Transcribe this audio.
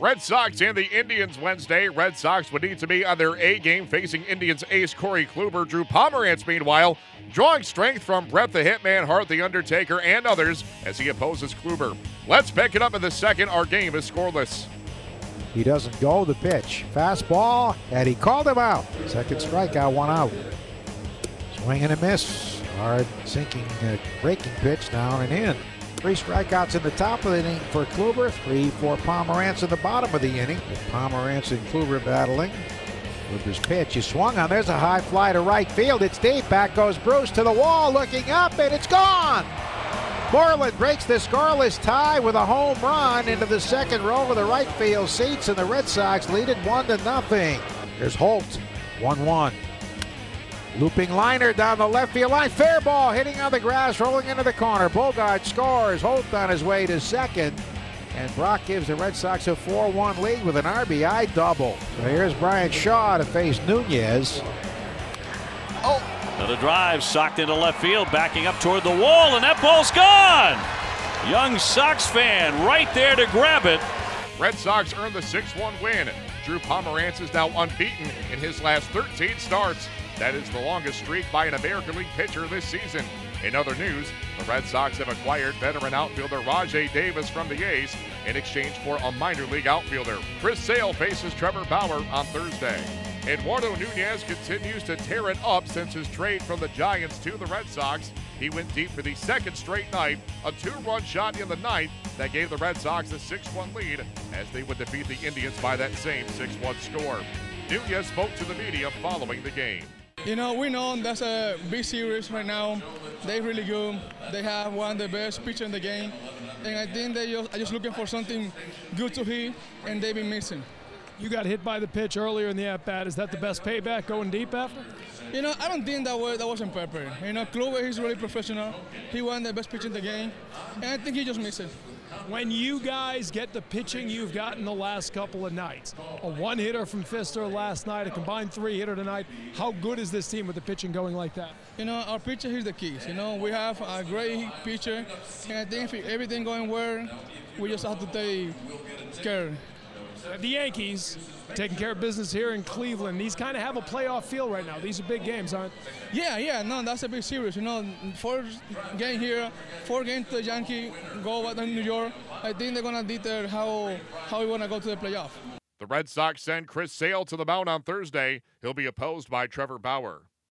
Red Sox and the Indians Wednesday. Red Sox would need to be on their A game facing Indians ace Corey Kluber. Drew Pomeranz, meanwhile, drawing strength from Bret the Hitman Hart, The Undertaker, and others as he opposes Kluber. Let's pick it up in the second. Our game is scoreless. He doesn't go the pitch. Fastball, and he called him out. Second strikeout, one out. Swing and a miss. Hard sinking, uh, breaking pitch down and in. Three strikeouts in the top of the inning for Kluber. Three for Pomeranz in the bottom of the inning. With Pomeranz and Kluber battling. Kluber's pitch is swung on. There's a high fly to right field. It's deep. Back goes Bruce to the wall, looking up, and it's gone. Moreland breaks the scoreless tie with a home run into the second row of the right field seats, and the Red Sox lead it one to nothing. Here's Holt, 1-1. Looping liner down the left field line. Fair ball hitting on the grass, rolling into the corner. Bogaerts scores. Holt on his way to second. And Brock gives the Red Sox a 4 1 lead with an RBI double. So here's Bryan Shaw to face Nunez. Oh. Another drive socked into left field, backing up toward the wall, and that ball's gone. Young Sox fan right there to grab it. Red Sox earned the 6 1 win. Drew Pomeranz is now unbeaten in his last 13 starts. That is the longest streak by an American League pitcher this season. In other news, the Red Sox have acquired veteran outfielder Rajai Davis from the A's in exchange for a minor league outfielder. Chris Sale faces Trevor Bauer on Thursday. Eduardo Nunez continues to tear it up since his trade from the Giants to the Red Sox. He went deep for the second straight night, a two run shot in the ninth that gave the Red Sox a 6 1 lead as they would defeat the Indians by that same 6 1 score. Nunez spoke to the media following the game. You know, we know that's a big series right now. They're really good. They have one of the best pitchers in the game. And I think they just, are just looking for something good to hit, and they've been missing. You got hit by the pitch earlier in the at bat. Is that the best payback going deep after? You know, I don't think that was, that wasn't Pepper. You know, Kluber, he's really professional. He won the best pitch in the game, and I think he just missed it. When you guys get the pitching you've gotten the last couple of nights, a one hitter from Fister last night, a combined three hitter tonight, how good is this team with the pitching going like that? You know, our pitcher is the keys. You know, we have a great pitcher, and I think if everything going well, we just have to take care. The Yankees taking care of business here in Cleveland. These kind of have a playoff feel right now. These are big games, aren't? Yeah, yeah, no, that's a big series. You know, four game here, four games to the Yankee, go back to New York. I think they're gonna deter how how we wanna go to the playoff. The Red Sox send Chris Sale to the mound on Thursday. He'll be opposed by Trevor Bauer.